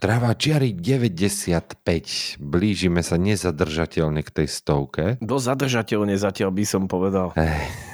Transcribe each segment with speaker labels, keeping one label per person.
Speaker 1: Travačiari 95. Blížime sa nezadržateľne k tej stovke.
Speaker 2: Do zadržateľne zatiaľ by som povedal.
Speaker 1: Ej.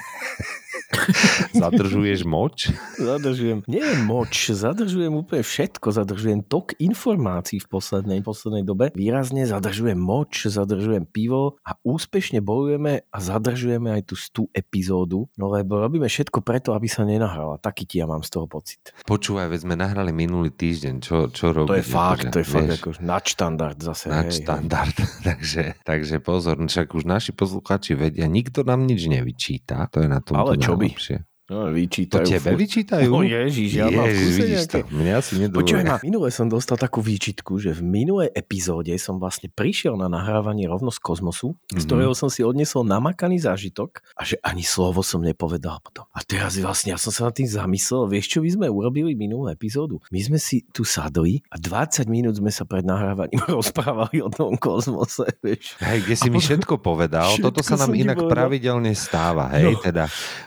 Speaker 1: Zadržuješ moč?
Speaker 2: Zadržujem. Nie moč, zadržujem úplne všetko. Zadržujem tok informácií v poslednej, poslednej dobe. Výrazne zadržujem moč, zadržujem pivo a úspešne bojujeme a zadržujeme aj tú stú epizódu, no lebo robíme všetko preto, aby sa nenahrala. Taký ti ja mám z toho pocit.
Speaker 1: Počúvaj, veď sme nahrali minulý týždeň. Čo, čo robíš?
Speaker 2: To je fakt, to je fakt ako nadštandard zase.
Speaker 1: Nadštandard. takže, takže pozor, však už naši poslucháči vedia, nikto nám nič nevyčíta. To je na tom
Speaker 2: Ale čo by?
Speaker 1: Najlepšie.
Speaker 2: No, vyčítajú.
Speaker 1: To tebe vyčítajú?
Speaker 2: No ježiš, ja mám
Speaker 1: Ježiš, vidíš
Speaker 2: nejaké...
Speaker 1: to. Mňa si nedovolí.
Speaker 2: Ma, minule som dostal takú výčitku, že v minulej epizóde som vlastne prišiel na nahrávanie rovno z Kozmosu, mm-hmm. z
Speaker 1: Mhm.
Speaker 2: ktorého som si odnesol namakaný zážitok a že ani slovo som nepovedal potom. A teraz vlastne ja som sa nad tým zamyslel, vieš čo my sme urobili minulú epizódu? My sme si tu sadli a 20 minút sme sa pred nahrávaním rozprávali o tom Kozmose, vieš.
Speaker 1: Hej, kde si mi všetko povedal,
Speaker 2: Všetko
Speaker 1: toto sa nám inak
Speaker 2: povedal.
Speaker 1: pravidelne stáva, hej,
Speaker 2: No.
Speaker 1: teda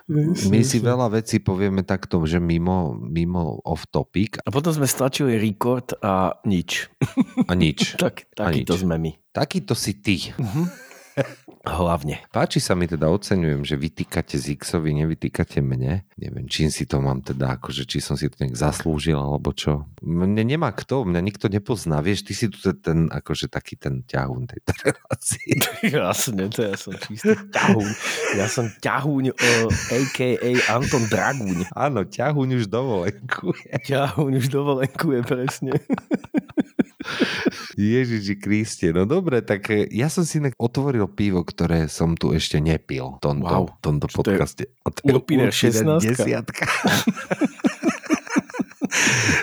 Speaker 1: my si. Veľa vecí povieme takto, že mimo, mimo off topic
Speaker 2: A potom sme stlačili record a nič.
Speaker 1: a nič.
Speaker 2: Tak,
Speaker 1: A
Speaker 2: takýto
Speaker 1: nič.
Speaker 2: sme my.
Speaker 1: Takýto si ty.
Speaker 2: Hlavne.
Speaker 1: Páči sa mi teda, oceňujem, že vytýkate Zixovi, nevytýkate mne. Neviem, čím si to mám teda, akože či som si to nejak zaslúžil, alebo čo. Mne nemá kto, mňa nikto nepozná. Vieš, ty si tu ten, akože taký ten ťahún tejto relácie.
Speaker 2: Jasne, to ja som čistý ťahúň. Ja som ťahúň, uh, a.k.a. Anton Dragúň.
Speaker 1: Áno, ťahún už dovolenkuje.
Speaker 2: Ťahúň už dovolenkuje presne.
Speaker 1: Ježiši Kriste, no dobre, tak e, ja som si inak otvoril pivo, ktoré som tu ešte nepil v tomto,
Speaker 2: Wow.
Speaker 1: tomto podcaste. A to je
Speaker 2: Urpiner
Speaker 1: Urpiner
Speaker 2: 16?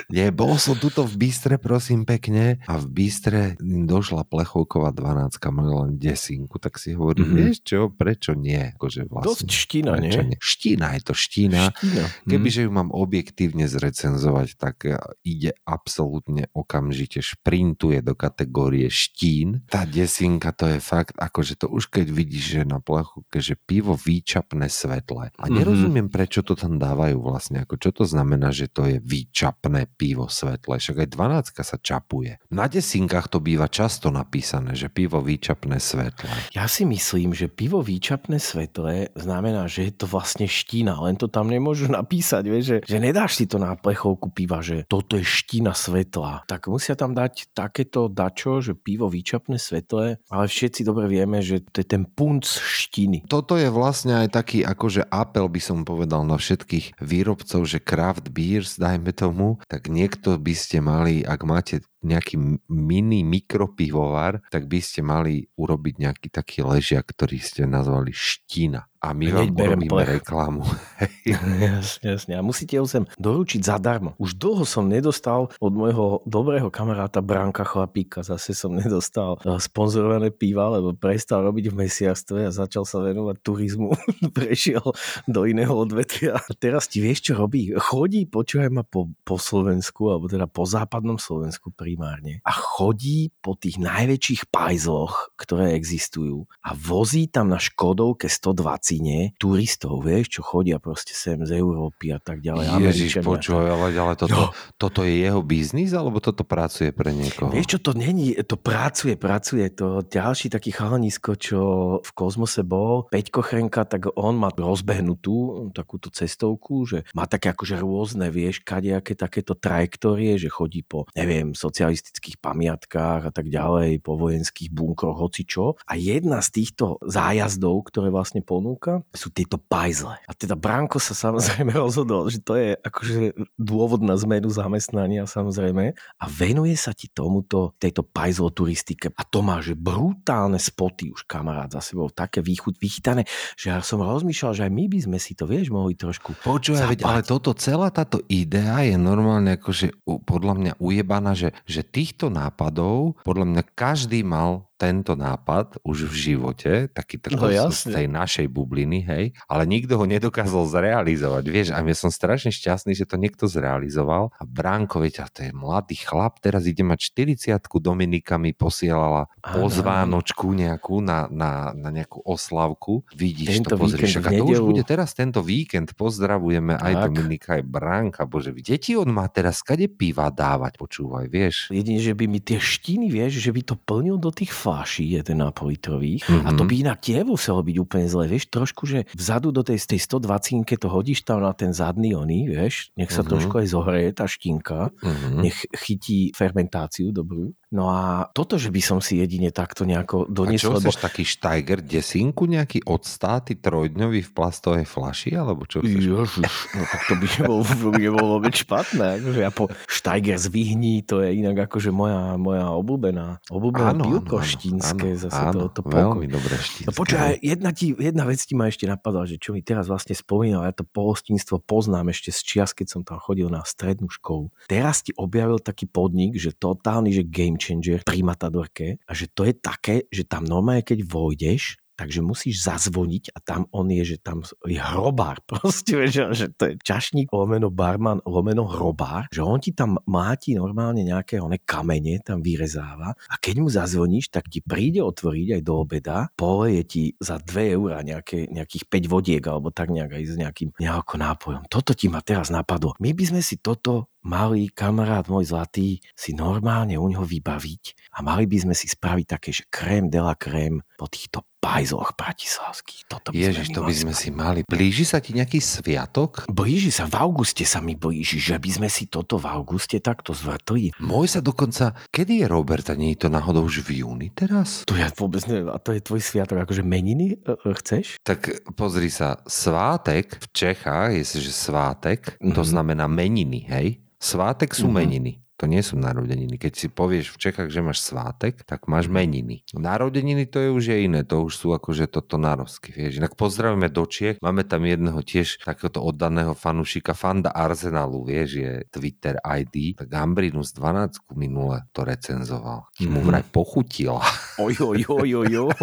Speaker 1: Nie, bol som tuto v Bystre, prosím pekne, a v Bystre došla plechovková 12, mali len desinku, tak si hovorím,
Speaker 2: Mhm.
Speaker 1: mm-hmm. vieš čo, prečo nie? Akože vlastne,
Speaker 2: Dosť ština,
Speaker 1: prečo
Speaker 2: nie?
Speaker 1: Štína je to štína.
Speaker 2: Ština.
Speaker 1: Kebyže ju mám objektívne zrecenzovať, tak e, ide absolútne okamžite šprintuje do kategórie štín. Tá desinka to je fakt, akože to už keď vidíš, že na plechu, že pivo výčapné svetle. A
Speaker 2: Mhm.
Speaker 1: nerozumiem, prečo to tam dávajú vlastne, ako čo to znamená, že to je výčapné pivo svetle. Však aj 12 sa čapuje. Na desinkách to býva často napísané, že pivo výčapné svetle.
Speaker 2: Ja si myslím, že pivo výčapné svetlé znamená, že je to vlastne štína, len to tam nemôžu napísať, vieš, že, že nedáš si to na plechovku piva, že toto je štína svetla. Tak musia tam dať takéto dačo, že pivo výčapné svetlé, ale všetci dobre vieme, že to je ten punc štiny.
Speaker 1: Toto je vlastne aj taký akože apel by som povedal na všetkých výrobcov, že craft beers, dajme tomu, tak niekto by ste mali, ak máte nejaký mini mikropivovar, tak by ste mali urobiť nejaký taký ležiak, ktorý ste nazvali ština. A my
Speaker 2: Hneď
Speaker 1: vám urobíme
Speaker 2: plech.
Speaker 1: reklamu.
Speaker 2: Jasne, jasne. A musíte ho sem doručiť zadarmo. Už dlho som nedostal od môjho dobrého kamaráta Branka Chlapíka, zase som nedostal eh, sponzorované piva, lebo prestal robiť v mesiarstve a začal sa venovať turizmu. Prešiel do iného odvetvia. A teraz ti vieš, čo robí? Chodí, počúvaj ma po, po Slovensku, alebo teda po západnom Slovensku primárne. A chodí po tých najväčších pajzloch, ktoré existujú a vozí tam na Škodovke 120 turistov, vieš, čo chodia proste sem z Európy a tak ďalej.
Speaker 1: Ježiš, počúvaj, ale, ale toto, toto je jeho biznis, alebo toto pracuje pre niekoho?
Speaker 2: Vieš čo, to není, to pracuje, pracuje. To ďalší taký chalanisko, čo v Kozmose bol, Peťko Chrenka, tak on má rozbehnutú takúto cestovku, že má také akože rôzne, vieš, kadejaké takéto trajektórie, že chodí po, neviem, socialistických pamiatkách a tak ďalej, po vojenských bunkroch, hocičo. A jedna z týchto zájazdov, ktoré vlastne ponúka, sú tieto pajzle. A teda Branko sa samozrejme rozhodol, že to je akože dôvod na zmenu zamestnania samozrejme a venuje sa ti tomuto, tejto pajzlo turistike. A to má, že brutálne spoty už kamarát za sebou, také výchut, vychytané, že ja som rozmýšľal, že aj my by sme si to, vieš, mohli trošku
Speaker 1: Počúvaj, veď, ale toto, celá táto idea je normálne akože podľa mňa ujebaná, že, že týchto nápadov, podľa mňa každý mal tento nápad už v živote, taký
Speaker 2: No
Speaker 1: no, z tej našej bubliny, hej, ale nikto ho nedokázal zrealizovať, vieš, a ja som strašne šťastný, že to niekto zrealizoval. A Bránko, viete, a to je mladý chlap, teraz ide mať 40 Dominika mi posielala
Speaker 2: Áno,
Speaker 1: pozvánočku nejakú na, na, na nejakú oslavku, vidíš
Speaker 2: Tento
Speaker 1: to, pozri,
Speaker 2: víkend
Speaker 1: však
Speaker 2: v
Speaker 1: a to už bude teraz tento víkend, pozdravujeme aj
Speaker 2: Tak.
Speaker 1: Dominika, aj Bránka, bože, deti on má teraz kade piva dávať, počúvaj, vieš.
Speaker 2: Jedine, že by mi tie štiny, vieš, že by to plnil do tých fláší 1,5 litrových
Speaker 1: Mhm.
Speaker 2: a to by inak tiež muselo byť úplne zle, vieš, trošku, že vzadu do tej, tej 120 to hodíš tam na ten zadný oný, vieš, nech sa
Speaker 1: Mhm.
Speaker 2: trošku aj zohreje tá štinka,
Speaker 1: Mhm.
Speaker 2: nech chytí fermentáciu dobrú. No a toto, že by som si jedine takto nejako
Speaker 1: A čo
Speaker 2: doniesol, lebo
Speaker 1: taký Steiger desinku nejaký odstáty trojdňový v plastovej flaši, alebo čo chceš?
Speaker 2: Ježiš, no tak to by nebolo, to by nebolo vôbec špatné. Akože ja po Steiger z Vyhní, to je inak akože moja, moja obľúbená, obľúbené pivko štínske, zase
Speaker 1: áno,
Speaker 2: to, to
Speaker 1: veľmi dobré štínske.
Speaker 2: No počkaj, jedna, ti, jedna vec ti ma ešte napadla, že čo mi teraz vlastne spomínal, ja to pohostinstvo poznám ešte z čias, keď som tam chodil na strednú školu. Teraz ti objavil taký podnik, že totálny, že game changer pri Matadorke a že to je také, že tam normálne, keď vojdeš, takže musíš zazvoniť a tam on je, že tam je hrobár proste, vieš, že to je čašník, lomeno barman, lomeno hrobár, že on ti tam máti normálne nejaké one kamene, tam vyrezáva a keď mu zazvoníš, tak ti príde otvoriť aj do obeda, poleje ti za 2 eurá nejaké, nejakých 5 vodiek alebo tak nejak aj s nejakým nejakým nápojom. Toto ti ma teraz napadlo. My by sme si toto mali, kamarát môj zlatý, si normálne u neho vybaviť a mali by sme si spraviť také, že krém de la krém po týchto pajzloch bratislavských. Toto by
Speaker 1: Ježiš,
Speaker 2: sme
Speaker 1: to by sme
Speaker 2: spraviť.
Speaker 1: si mali. Blíži sa ti nejaký sviatok?
Speaker 2: Blíži sa, v auguste sa mi blíži, že by sme si toto v auguste takto zvrtli.
Speaker 1: Môj sa dokonca, kedy je Roberta, nie je to náhodou už v júni teraz?
Speaker 2: To ja vôbec neviem, a to je tvoj sviatok, akože meniny e, e, chceš?
Speaker 1: Tak pozri sa, svátek v Čechách je, že svátek, to
Speaker 2: Mhm.
Speaker 1: znamená meniny, hej? Svátek sú
Speaker 2: Mhm.
Speaker 1: meniny. To nie sú narodeniny. Keď si povieš v Čechách, že máš svátek, tak máš meniny. Narodeniny to je už je iné, to už sú akože toto narosky, vieš. Inak pozdravíme do Čiech, máme tam jedného tiež takéhoto oddaného fanúšika, fanda Arsenalu, vieš, je Twitter ID. Tak Gambrinus 12 minule to recenzoval. Mu
Speaker 2: Mhm.
Speaker 1: vraj pochutila.
Speaker 2: Oj, oj, oj, oj, oj.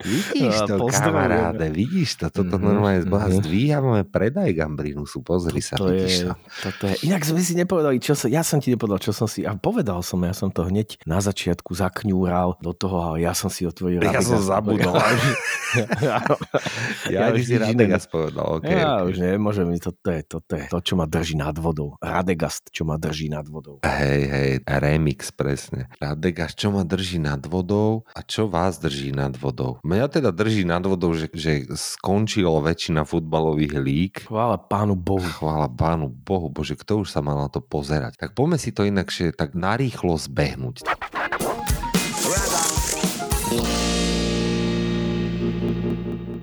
Speaker 1: Vidíš to, kamaráde, vidíš to, toto
Speaker 2: Mhm,
Speaker 1: normálne
Speaker 2: mhm.
Speaker 1: zdvíhame predaj Gambrinusu, pozri sa,
Speaker 2: To je,
Speaker 1: to.
Speaker 2: toto je, inak sme si nepovedali, čo som, ja som ti nepovedal, čo som si, a povedal som, ja som to hneď na začiatku zakňúral do toho, ale ja som si otvoril
Speaker 1: Ja som
Speaker 2: Radegast.
Speaker 1: zabudol. Ja,
Speaker 2: Ja
Speaker 1: ja
Speaker 2: už
Speaker 1: si
Speaker 2: nič
Speaker 1: Radegas povedal, ok.
Speaker 2: ja
Speaker 1: ok.
Speaker 2: už nemôžem, toto je, toto je to, čo ma drží nad vodou. Radegast, čo ma drží nad vodou.
Speaker 1: Hej, hej, remix presne. Radegas, čo ma drží nad vodou a čo vás drží nad vodou? Mňa teda drží nad vodou, že, že skončilo väčšina futbalových líg.
Speaker 2: Chvála pánu Bohu.
Speaker 1: Chvála pánu Bohu, bože, kto už sa mal na to pozerať. Tak poďme si to inakšie tak narýchlo zbehnúť.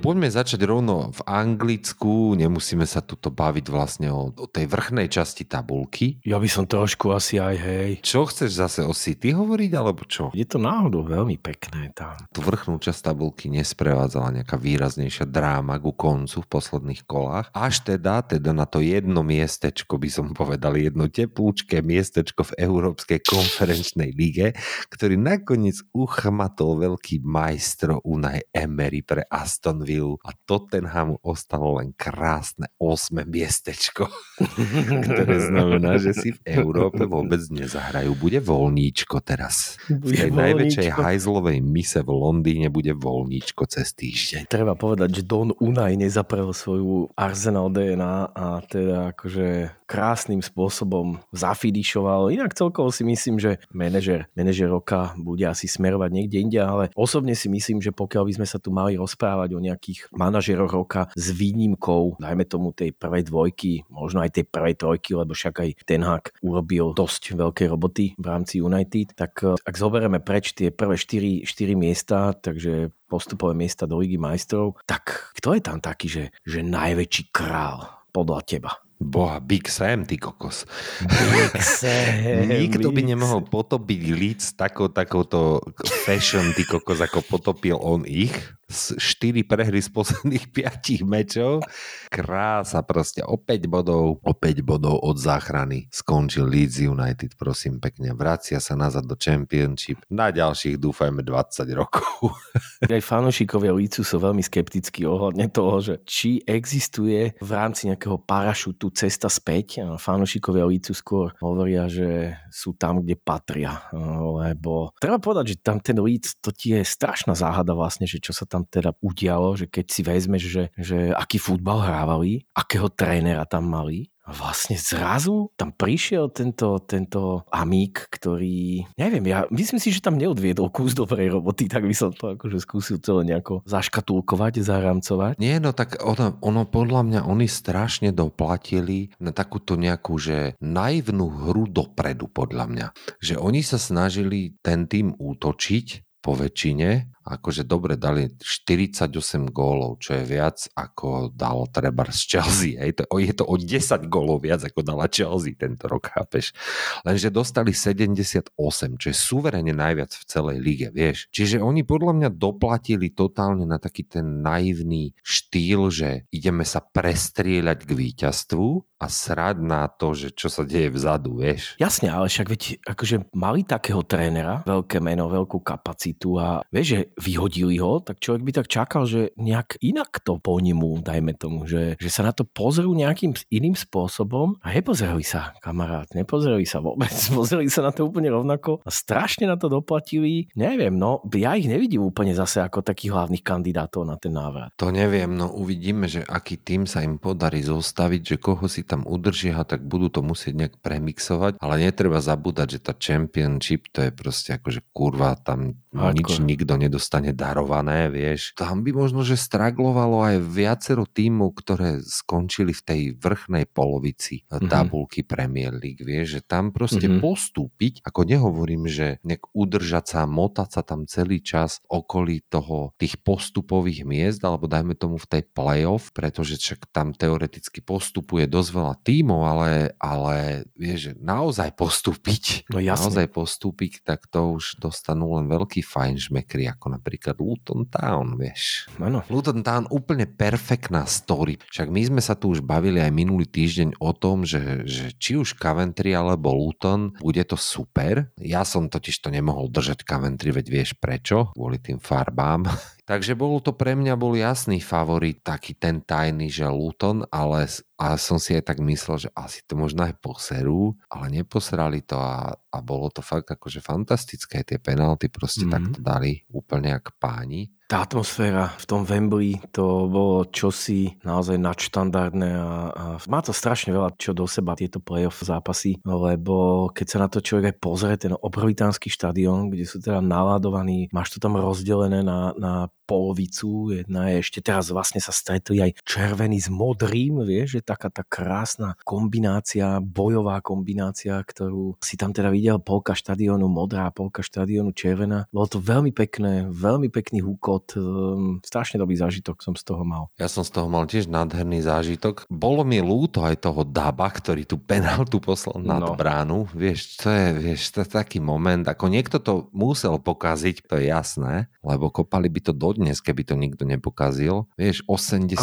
Speaker 1: Poďme začať rovno v Anglicku, nemusíme sa tuto baviť vlastne o, o tej vrchnej časti tabulky.
Speaker 2: Ja by som trošku asi aj, hej.
Speaker 1: Čo chceš zase o City hovoriť, alebo čo?
Speaker 2: Je to náhodou veľmi pekné tam.
Speaker 1: Tú vrchnú časť tabulky nesprevádzala nejaká výraznejšia dráma ku koncu v posledných kolách. Až teda, teda na to jedno miestečko, by som povedal, jedno teplúčké miestečko v Európskej konferenčnej lige, ktorý nakoniec uchmatol veľký majstro Unai Emery pre Aston Villa a Tottenhamu ostalo len krásne 8 miestečko, ktoré znamená, že si v Európe vôbec nezahrajú. Bude voľníčko teraz. V tej najväčšej hajzlovej mise v Londýne bude voľníčko cez týždeň.
Speaker 2: Treba povedať, že Don Unai nezaprel svoju Arsenal DNA a teda akože krásnym spôsobom zafinišoval. Inak celkovo si myslím, že manažer, manažer roka bude asi smerovať niekde inde, ale osobne si myslím, že pokiaľ by sme sa tu mali rozprávať o nejakých manažeroch roka s výnimkou, dajme tomu tej prvej dvojky, možno aj tej prvej trojky, lebo však aj Ten Hag urobil dosť veľké roboty v rámci United, tak eh, ak zoberieme preč tie prvé 4, 4 miesta, takže postupové miesta do Ligy majstrov, tak kto je tam taký, že, že najväčší král podľa teba?
Speaker 1: Boha, Big Sam, ty kokos.
Speaker 2: Big Sam.
Speaker 1: Nikto by nemohol potopiť Leeds takou, takouto fashion, ty kokos, ako potopil on ich. 4 prehry z posledných 5 mečov. Krása proste. O 5 bodov, o 5 bodov od záchrany skončil Leeds United, prosím pekne. Vracia sa nazad do Championship. Na ďalších dúfajme 20 rokov.
Speaker 2: Aj fanúšikovia Leedsu sú veľmi skeptickí ohľadne toho, že či existuje v rámci nejakého parašutu cesta späť. Fanúšikovia Leedsu skôr hovoria, že sú tam, kde patria. Lebo treba povedať, že tam ten Leeds, to ti je strašná záhada vlastne, že čo sa tam tam teda udialo, že keď si vezmeš, že, že aký futbal hrávali, akého trénera tam mali, a vlastne zrazu tam prišiel tento, tento amík, ktorý, neviem, ja myslím si, že tam neodviedol kus dobrej roboty, tak by som to akože skúsil celé nejako zaškatulkovať, zaramcovať.
Speaker 1: Nie, no tak ono, ono podľa mňa, oni strašne doplatili na takúto nejakú, že naivnú hru dopredu, podľa mňa. Že oni sa snažili ten tým útočiť, po väčšine akože dobre dali 48 gólov, čo je viac ako dal treba z Chelsea. Hej. To, je to o 10 gólov viac ako dala Chelsea tento rok, chápeš? Lenže dostali 78, čo je suverene najviac v celej lige, vieš. Čiže oni podľa mňa doplatili totálne na taký ten naivný štýl, že ideme sa prestrieľať k víťazstvu a srať na to, že čo sa deje vzadu, vieš.
Speaker 2: Jasne, ale však veď akože mali takého trénera, veľké meno, veľkú kapacitu a vieš, že vyhodili ho, tak človek by tak čakal, že nejak inak to ponímu, dajme tomu, že, že sa na to pozrú nejakým iným spôsobom a nepozreli sa, kamarát, nepozreli sa vôbec, pozreli sa na to úplne rovnako a strašne na to doplatili. Neviem, no ja ich nevidím úplne zase ako takých hlavných kandidátov na ten návrat.
Speaker 1: To neviem, no uvidíme, že aký tým sa im podarí zostaviť, že koho si tam udržia, tak budú to musieť nejak premixovať, ale netreba zabúdať, že tá championship to je proste akože kurva, tam Hardcore. nič nikto nedostane darované, vieš. Tam by možno, že straglovalo aj viacero tímov, ktoré skončili v tej vrchnej polovici mm-hmm. tabulky Premier League, vieš, že tam proste mm-hmm. postúpiť, ako nehovorím, že nejak udržať sa, motať sa tam celý čas okolí toho, tých postupových miest, alebo dajme tomu v tej playoff, pretože však tam teoreticky postupuje dosť veľa tímov, ale, ale vieš, že naozaj postúpiť,
Speaker 2: no
Speaker 1: naozaj postúpiť, tak to už dostanú len veľký fajnšmekry, ako napríklad Luton Town, vieš.
Speaker 2: Ano.
Speaker 1: Luton Town úplne perfektná story. Však my sme sa tu už bavili aj minulý týždeň o tom, že, že či už Coventry alebo Luton, bude to super. Ja som totiž to nemohol držať Coventry, veď vieš prečo? Kvôli tým farbám. Takže bol to pre mňa bol jasný favorit, taký ten tajný, že Luton, ale a som si aj tak myslel, že asi to možno aj poserú, ale neposrali to a, a bolo to fakt akože fantastické. Tie penalty proste mm-hmm. takto dali úplne jak páni
Speaker 2: tá atmosféra v tom Wembley, to bolo čosi naozaj nadštandardné a, a má to strašne veľa čo do seba tieto playoff zápasy, lebo keď sa na to človek aj pozrie, ten obrovitánsky štadión, kde sú teda naladovaní, máš to tam rozdelené na, na polovicu, jedna je ešte teraz vlastne sa stretli aj červený s modrým, vieš, že taká tá krásna kombinácia, bojová kombinácia, ktorú si tam teda videl, polka štadiónu modrá, polka štadiónu červená. Bolo to veľmi pekné, veľmi pekný húkot, um, strašne dobrý zážitok som z toho mal.
Speaker 1: Ja som z toho mal tiež nádherný zážitok. Bolo mi ľúto aj toho Daba, ktorý tu penaltu poslal nad no. bránu. Vieš, to je, vieš, to je taký moment, ako niekto to musel pokaziť, to je jasné, lebo kopali by to do dodnes, keby to nikto nepokazil. Vieš, 85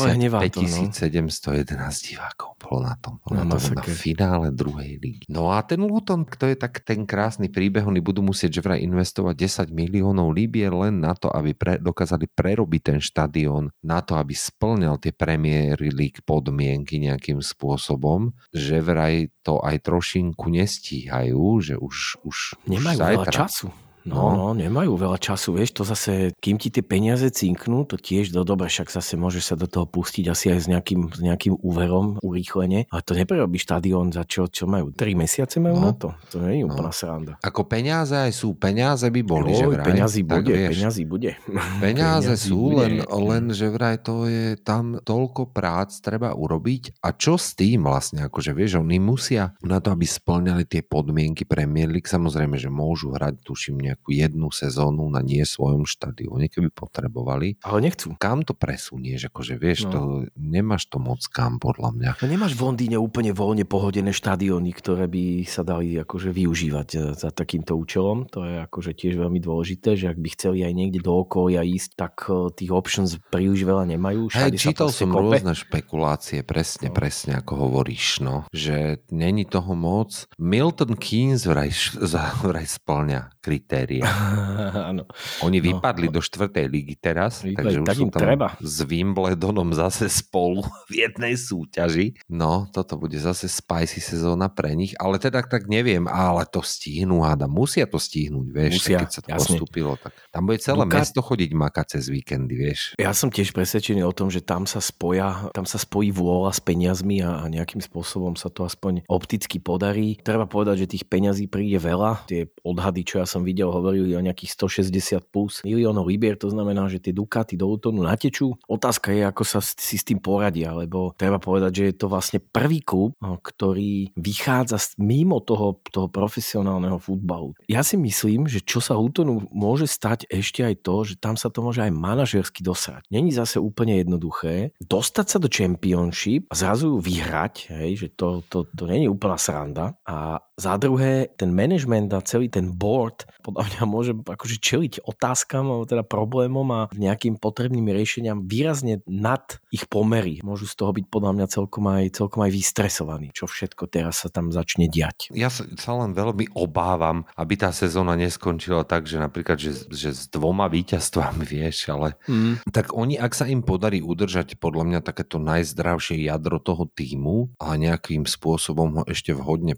Speaker 1: 711 no. divákov bolo na tom. Bolo no, na, tom na finále druhej ligy. No a ten Luton, to je tak ten krásny príbeh, oni budú musieť že vraj investovať 10 miliónov libier len na to, aby pre, dokázali prerobiť ten štadión, na to, aby splňal tie premiéry League podmienky nejakým spôsobom, že vraj to aj trošinku nestíhajú, že už, už
Speaker 2: Nemajú
Speaker 1: už zajtra,
Speaker 2: veľa času No, no, nemajú veľa času, vieš, to zase, kým ti tie peniaze cinknú, to tiež do dobre, však zase môžeš sa do toho pustiť asi aj s nejakým, s nejakým úverom urýchlene, ale to neprerobí štadión za čo, čo majú, 3 mesiace majú
Speaker 1: No.
Speaker 2: na to, to nie je
Speaker 1: No.
Speaker 2: úplná sranda.
Speaker 1: Ako peniaze aj sú, peniaze by boli, že
Speaker 2: Oj,
Speaker 1: vraj.
Speaker 2: peňazí
Speaker 1: Tak
Speaker 2: bude,
Speaker 1: vieš.
Speaker 2: peňazí bude.
Speaker 1: Peniaze sú,
Speaker 2: bude.
Speaker 1: len, len že vraj to je tam toľko prác treba urobiť a čo s tým vlastne, akože vieš, oni musia na to, aby splňali tie podmienky Premier League, samozrejme, že môžu hrať, tuším, nejakú jednu sezónu na nie svojom štadióne, keby potrebovali.
Speaker 2: Ale nechcú.
Speaker 1: Kam to presunieš, akože vieš,
Speaker 2: No.
Speaker 1: to, nemáš to moc kam, podľa mňa.
Speaker 2: No nemáš v Londýne úplne voľne pohodené štadióny, ktoré by sa dali akože využívať e, za takýmto účelom. To je akože tiež veľmi dôležité, že ak by chceli aj niekde do okolia ísť, tak e, tých options príliš veľa nemajú.
Speaker 1: Hej, čítal som
Speaker 2: kope.
Speaker 1: rôzne špekulácie, presne,
Speaker 2: No.
Speaker 1: presne ako hovoríš, no, že není toho moc. Milton Keynes vraj, vraj splňa kritéria.
Speaker 2: Áno.
Speaker 1: Oni
Speaker 2: No.
Speaker 1: vypadli do štvrtej ligy teraz,
Speaker 2: Vypadli,
Speaker 1: takže už
Speaker 2: tak
Speaker 1: sú
Speaker 2: im
Speaker 1: tam
Speaker 2: treba.
Speaker 1: s Wimbledonom zase spolu v jednej súťaži. No, toto bude zase spicy sezóna pre nich, ale teda tak neviem, ale to stihnú, hádam. Musia to stihnúť, vieš,
Speaker 2: Musia,
Speaker 1: keď sa to
Speaker 2: jasne.
Speaker 1: postúpilo. Tak tam bude celé
Speaker 2: Duka-
Speaker 1: mesto chodiť makať cez víkendy, vieš.
Speaker 2: Ja som tiež presvedčený o tom, že tam sa spoja, tam sa spojí vôľa s peniazmi a, a nejakým spôsobom sa to aspoň opticky podarí. Treba povedať, že tých peňazí príde veľa. Tie odhady, čo ja som videl, hovorili o nejakých 160 plus miliónov libier, to znamená, že tie Ducati do Lutonu natečú. Otázka je, ako sa si s tým poradia, lebo treba povedať, že je to vlastne prvý klub, no, ktorý vychádza mimo toho, toho profesionálneho futbalu. Ja si myslím, že čo sa Lutonu môže stať ešte aj to, že tam sa to môže aj manažersky dosať. Není zase úplne jednoduché dostať sa do championship a zrazu vyhrať, hej, že to, to, to není úplná sranda. A za druhé, ten management a celý ten board podľa mňa môže akože čeliť otázkam, alebo teda problémom a nejakým potrebným riešeniam výrazne nad ich pomery. Môžu z toho byť podľa mňa celkom aj, celkom aj vystresovaní, čo všetko teraz sa tam začne diať.
Speaker 1: Ja sa, len veľmi obávam, aby tá sezóna neskončila tak, že napríklad, že, že s dvoma víťazstvami, vieš, ale
Speaker 2: Mm.
Speaker 1: tak oni, ak sa im podarí udržať podľa mňa takéto najzdravšie jadro toho týmu a nejakým spôsobom ho ešte vhodne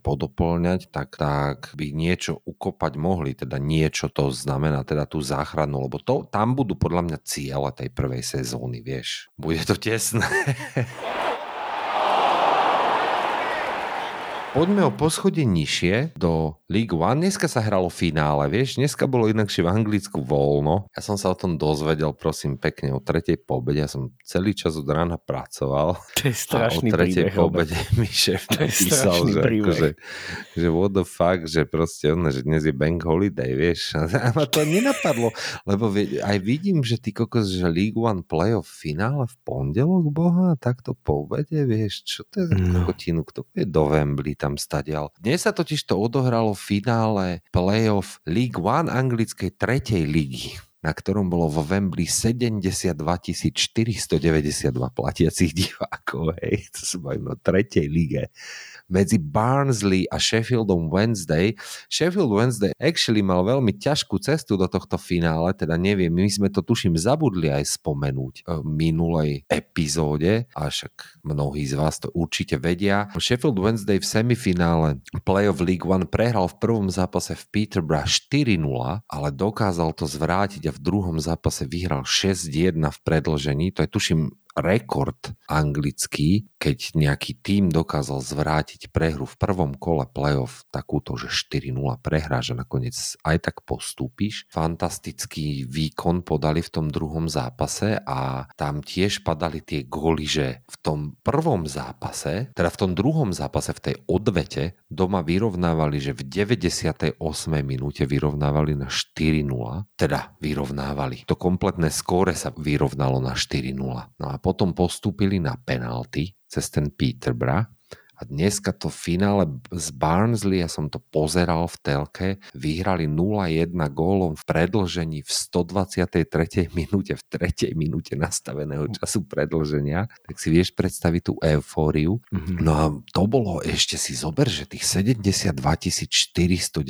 Speaker 1: podoplňať, tak, tak by niečo ukopať mohli, teda niečo to znamená, teda tú záchranu, lebo to, tam budú podľa mňa ciele tej prvej sezóny, vieš. Bude to tesné. Poďme o poschodie nižšie do League One. Dneska sa hralo finále, vieš, dneska bolo inakšie v Anglicku voľno. Ja som sa o tom dozvedel, prosím, pekne o tretej po obede. Ja som celý čas od rána pracoval.
Speaker 2: To je
Speaker 1: A o
Speaker 2: strašný
Speaker 1: tretej
Speaker 2: príbeh.
Speaker 1: po obede mi šéf
Speaker 2: To je
Speaker 1: napísal,
Speaker 2: strašný
Speaker 1: že,
Speaker 2: príbeh.
Speaker 1: akože, že what the fuck, že proste ono, že dnes je bank holiday, vieš. A ma to nenapadlo, lebo aj vidím, že ty kokos, že League One playoff finále v pondelok, boha, takto po obede, vieš, čo to je za
Speaker 2: No.
Speaker 1: kokotinu, kto bude do Wembley tam stadial. Dnes sa totiž to odohralo v finále playoff League One anglickej tretej ligy na ktorom bolo vo Wembley 72 492 platiacich divákov. Hej, to bavíme o tretej lige. Medzi Barnsley a Sheffieldom Wednesday. Sheffield Wednesday actually mal veľmi ťažkú cestu do tohto finále, teda neviem, my sme to tuším zabudli aj spomenúť v minulej epizóde, a však mnohí z vás to určite vedia. Sheffield Wednesday v semifinále Playoff League One prehral v prvom zápase v Peterborough 4-0, ale dokázal to zvrátiť a v druhom zápase vyhral 6-1 v predlžení. To je tuším rekord anglický, keď nejaký tým dokázal zvrátiť prehru v prvom kole playoff takúto, že 4-0 prehrá, že nakoniec aj tak postúpiš. Fantastický výkon podali v tom druhom zápase a tam tiež padali tie góly, že v tom prvom zápase, teda v tom druhom zápase v tej odvete doma vyrovnávali, že v 98. minúte vyrovnávali na 4-0, teda vyrovnávali. To kompletné skóre sa vyrovnalo na 4-0. No a potom postúpili na penalty cez ten Peterborough a dneska to finále z Barnsley, ja som to pozeral v telke, vyhrali 0-1 gólom v predlžení v 123. minúte, v 3. minúte nastaveného času predlženia, tak si vieš predstaviť tú eufóriu.
Speaker 2: Mhm.
Speaker 1: No a to bolo, ešte si zober, že tých 72 492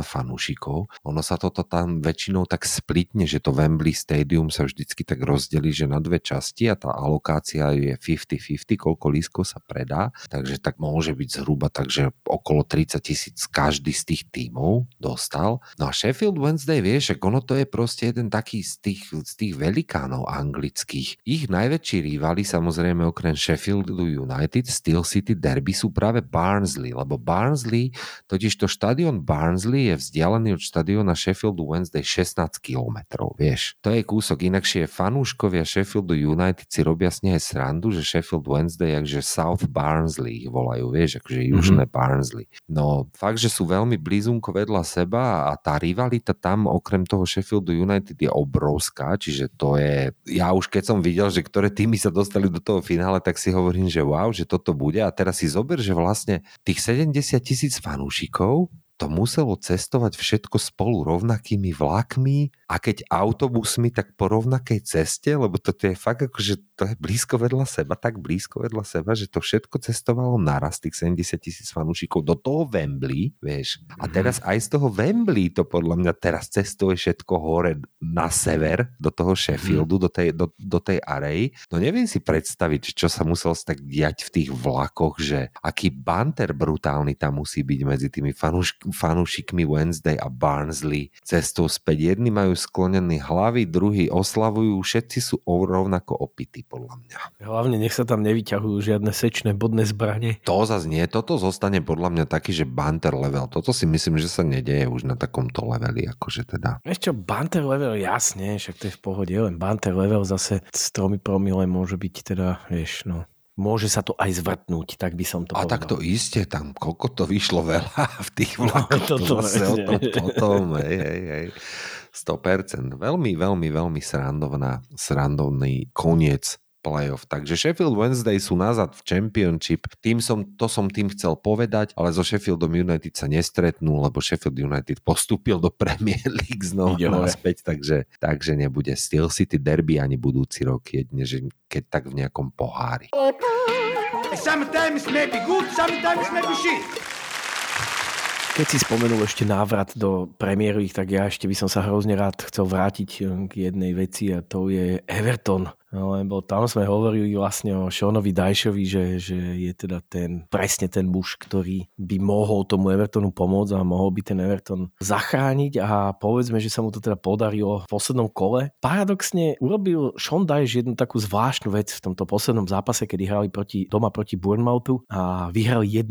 Speaker 1: fanúšikov, ono sa toto tam väčšinou tak splitne, že to Wembley Stadium sa vždycky tak rozdelí, že na dve časti a tá alokácia je 50-50, koľko lískov sa predá, takže takže tak môže byť zhruba takže okolo 30 tisíc každý z tých tímov dostal. No a Sheffield Wednesday, vieš, ono to je proste jeden taký z tých, z tých velikánov anglických. Ich najväčší rivali samozrejme okrem Sheffield United, Steel City Derby sú práve Barnsley, lebo Barnsley, totiž to štadión Barnsley je vzdialený od štadióna Sheffield Wednesday 16 km, vieš. To je kúsok, inakšie fanúškovia Sheffieldu United si robia s nej srandu, že Sheffield Wednesday, akže South Barnsley ich volajú, vieš, akože južné mm-hmm. Barnsley. No fakt, že sú veľmi blízunko vedľa seba a tá rivalita tam okrem toho Sheffieldu United je obrovská, čiže to je, ja už keď som videl, že ktoré týmy sa dostali do toho finále, tak si hovorím, že wow, že toto bude a teraz si zober, že vlastne tých 70 tisíc fanúšikov to muselo cestovať všetko spolu rovnakými vlakmi a keď autobusmi, tak po rovnakej ceste, lebo toto je fakt ako, že to je blízko vedľa seba, tak blízko vedľa seba, že to všetko cestovalo naraz, tých 70 tisíc fanúšikov do toho Wembley, vieš. A mhm. teraz aj z toho Wembley to podľa mňa teraz cestuje všetko hore na sever, do toho Sheffieldu, do tej, do, do tej arej. No neviem si predstaviť, čo sa muselo tak diať v tých vlakoch, že aký banter brutálny tam musí byť medzi tými fanúškami fanúšikmi Wednesday a Barnsley. Cestou späť jedni majú sklonené hlavy, druhí oslavujú, všetci sú rovnako opití podľa mňa.
Speaker 2: Hlavne nech sa tam nevyťahujú žiadne sečné bodné zbranie.
Speaker 1: To zase nie, toto zostane podľa mňa taký, že banter level. Toto si myslím, že sa nedeje už na takomto leveli, akože teda.
Speaker 2: Ešte banter level, jasne, však to je v pohode, len banter level zase s tromi promile môže byť teda, vieš, no môže sa to aj zvrtnúť, tak by som to
Speaker 1: A
Speaker 2: povedal.
Speaker 1: tak to iste, tam koľko to vyšlo veľa v tých vlakoch. No,
Speaker 2: toto,
Speaker 1: o tom potom, hej, hej, hej. 100%. Veľmi, veľmi, veľmi srandovná, srandovný koniec playoff. Takže Sheffield Wednesday sú nazad v Championship. Tým som, to som tým chcel povedať, ale so Sheffieldom United sa nestretnú, lebo Sheffield United postúpil do Premier League znovu naspäť, takže, takže nebude Steel City Derby ani budúci rok, jedne, že keď tak v nejakom pohári. Sometimes maybe good, sometimes
Speaker 2: maybe shit. Keď si spomenul ešte návrat do premiérových, tak ja ešte by som sa hrozne rád chcel vrátiť k jednej veci a to je Everton. Lebo tam sme hovorili vlastne o Seanovi Dajšovi, že, že je teda ten, presne ten muž, ktorý by mohol tomu Evertonu pomôcť a mohol by ten Everton zachrániť a povedzme, že sa mu to teda podarilo v poslednom kole. Paradoxne urobil Sean Dyche jednu takú zvláštnu vec v tomto poslednom zápase, kedy hrali proti, doma proti Bournemouthu a vyhrali 1-0,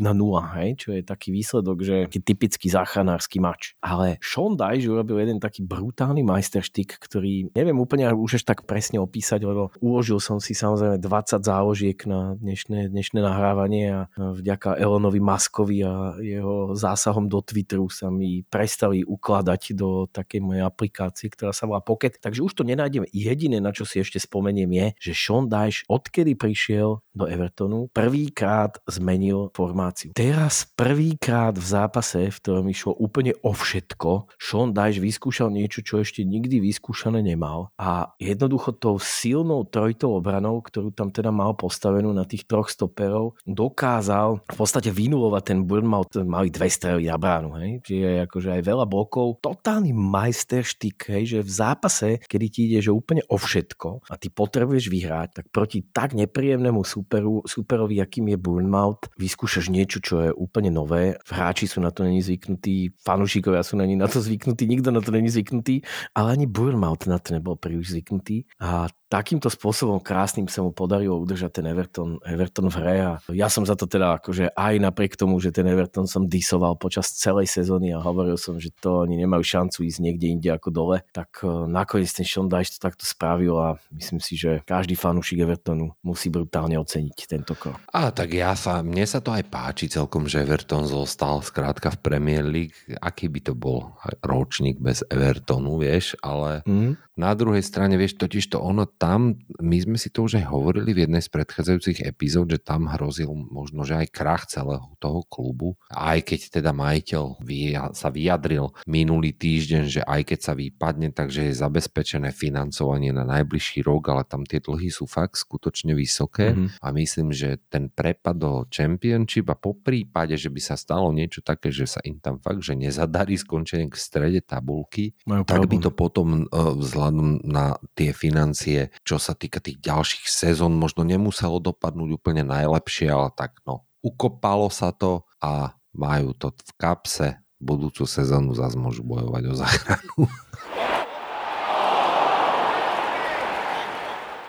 Speaker 2: hej, čo je taký výsledok, že je typický záchranársky mač. Ale Sean Dyche urobil jeden taký brutálny majsterštik, ktorý neviem úplne už tak presne opísať, lebo uložil som si samozrejme 20 záložiek na dnešné, dnešné nahrávanie a vďaka Elonovi Maskovi a jeho zásahom do Twitteru sa mi prestali ukladať do takej mojej aplikácie, ktorá sa volá Pocket. Takže už to nenájdem. Jediné, na čo si ešte spomeniem je, že Sean Dyche odkedy prišiel do Evertonu, prvýkrát zmenil formáciu. Teraz prvýkrát v zápase, v ktorom išlo úplne o všetko, Sean Dyche vyskúšal niečo, čo ešte nikdy vyskúšané nemal a jednoducho tou silnou trojitou obranou, ktorú tam teda mal postavenú na tých troch stoperov, dokázal v podstate vynulovať ten Bournemouth, mali dve strely na bránu, hej, čiže akože aj veľa blokov. Totálny majsterštyk, hej, že v zápase, kedy ti ide, že úplne o všetko a ty potrebuješ vyhrať, tak proti tak nepríjemnému superu, superovi, akým je Bournemouth, vyskúšaš niečo, čo je úplne nové. Hráči sú na to není zvyknutí, fanúšikovia sú na to zvyknutí, nikto na to není zvyknutý, ale ani Bournemouth na to nebol príliš zvyknutý. A takýmto spôsobom krásnym sa mu podarilo udržať ten Everton, Everton v hre a ja som za to teda akože aj napriek tomu, že ten Everton som disoval počas celej sezóny a hovoril som, že to oni nemajú šancu ísť niekde inde ako dole, tak e, nakoniec ten Sean Dyche to takto spravil a myslím si, že každý fanúšik Evertonu musí brutálne oceniť tento krok.
Speaker 1: A tak ja sa, mne sa to aj páči celkom, že Everton zostal skrátka v Premier League. Aký by to bol ročník bez Evertonu, vieš, ale mm. na druhej strane, vieš, totiž to ono tam, my sme si to už aj hovorili v jednej z predchádzajúcich epizód, že tam hrozil možno, že aj krach celého toho klubu. Aj keď teda majiteľ sa vyjadril minulý týždeň, že aj keď sa vypadne, takže je zabezpečené financovanie na najbližší rok, ale tam tie dlhy sú fakt skutočne vysoké mm-hmm. a myslím, že ten prepad do Championship a po prípade, že by sa stalo niečo také, že sa im tam fakt, že nezadarí skončenie k strede tabulky, Majú tak by to potom e, vzhľadom na tie financie čo sa týka tých ďalších sezón, možno nemuselo dopadnúť úplne najlepšie, ale tak no, ukopalo sa to a majú to v kapse. Budúcu sezónu zase môžu bojovať o záchranu.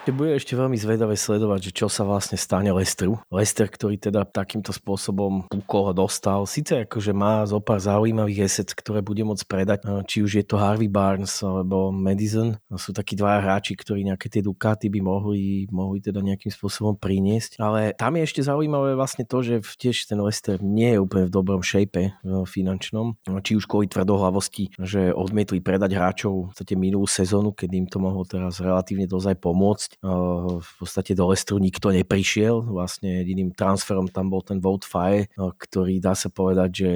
Speaker 2: Bude ešte veľmi zvedavé sledovať, že čo sa vlastne stane Lestru. Lester, ktorý teda takýmto spôsobom pukol a dostal, síce akože má zo pár zaujímavých esec, ktoré bude môcť predať, či už je to Harvey Barnes alebo Madison. Sú takí dva hráči, ktorí nejaké tie Ducati by mohli, mohli teda nejakým spôsobom priniesť. Ale tam je ešte zaujímavé vlastne to, že tiež ten Lester nie je úplne v dobrom shape finančnom. Či už kvôli tvrdohlavosti, že odmietli predať hráčov v minulú sezónu, keď im to mohlo teraz relatívne dozaj pomôcť v podstate do Lestru nikto neprišiel. Vlastne jediným transferom tam bol ten Vote Fire, ktorý dá sa povedať, že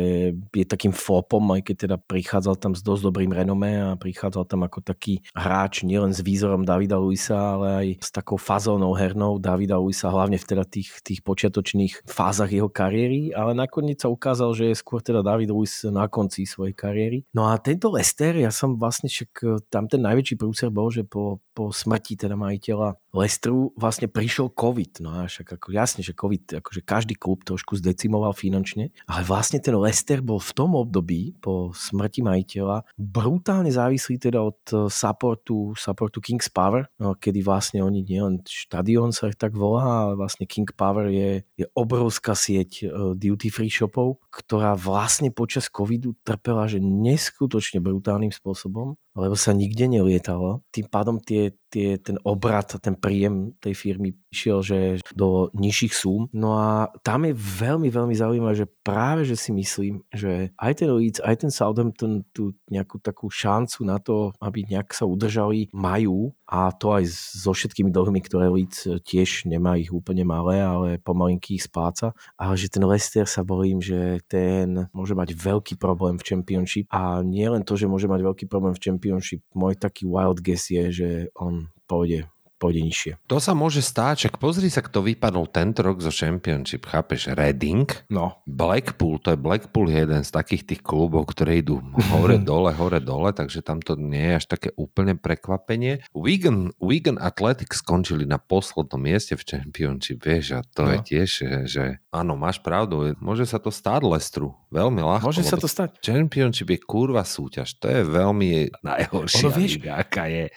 Speaker 2: je takým flopom, aj keď teda prichádzal tam s dosť dobrým renomé a prichádzal tam ako taký hráč nielen s výzorom Davida Luisa, ale aj s takou fazónou hernou Davida Luisa, hlavne v teda tých, tých počiatočných fázach jeho kariéry, ale nakoniec sa ukázal, že je skôr teda David Luis na konci svojej kariéry. No a tento Lester, ja som vlastne však tam ten najväčší prúser bol, že po, po smrti teda majiteľa Lestru vlastne prišiel COVID. No a však ako jasne, že COVID, akože každý klub trošku zdecimoval finančne, ale vlastne ten Lester bol v tom období po smrti majiteľa brutálne závislý teda od eh, supportu, supportu King's Power, no, kedy vlastne oni nielen štadión sa tak volá, ale vlastne King Power je, je obrovská sieť uh, duty free shopov, ktorá vlastne počas covidu trpela, že neskutočne brutálnym spôsobom lebo sa nikde nelietalo. Tým pádom tie, tie, ten obrat, ten príjem tej firmy išiel že do nižších súm. No a tam je veľmi, veľmi zaujímavé, že práve, že si myslím, že aj ten Leeds, aj ten Southampton tú nejakú takú šancu na to, aby nejak sa udržali, majú a to aj so všetkými dlhmi, ktoré Leeds tiež nemá ich úplne malé, ale pomalinky ich spláca. Ale že ten Leicester sa bojím, že ten môže mať veľký problém v Championship a nie len to, že môže mať veľký problém v Championship, môj taký wild guess je, že on pôjde pôjde nižšie.
Speaker 1: To sa môže stáť, čak pozri sa, kto vypadol tento rok zo Championship, chápeš? Reading,
Speaker 2: no.
Speaker 1: Blackpool, to je Blackpool je jeden z takých tých klubov, ktoré idú hore, dole, hore, dole, takže tam to nie je až také úplne prekvapenie. Wigan, Wigan Athletic skončili na poslednom mieste v Championship, vieš, a to no. je tiež, že áno, máš pravdu, môže sa to stáť Lestru, veľmi ľahko.
Speaker 2: Môže sa to stať.
Speaker 1: Championship je kurva súťaž, to je veľmi najhoršia ono, vieš, liga, aká je.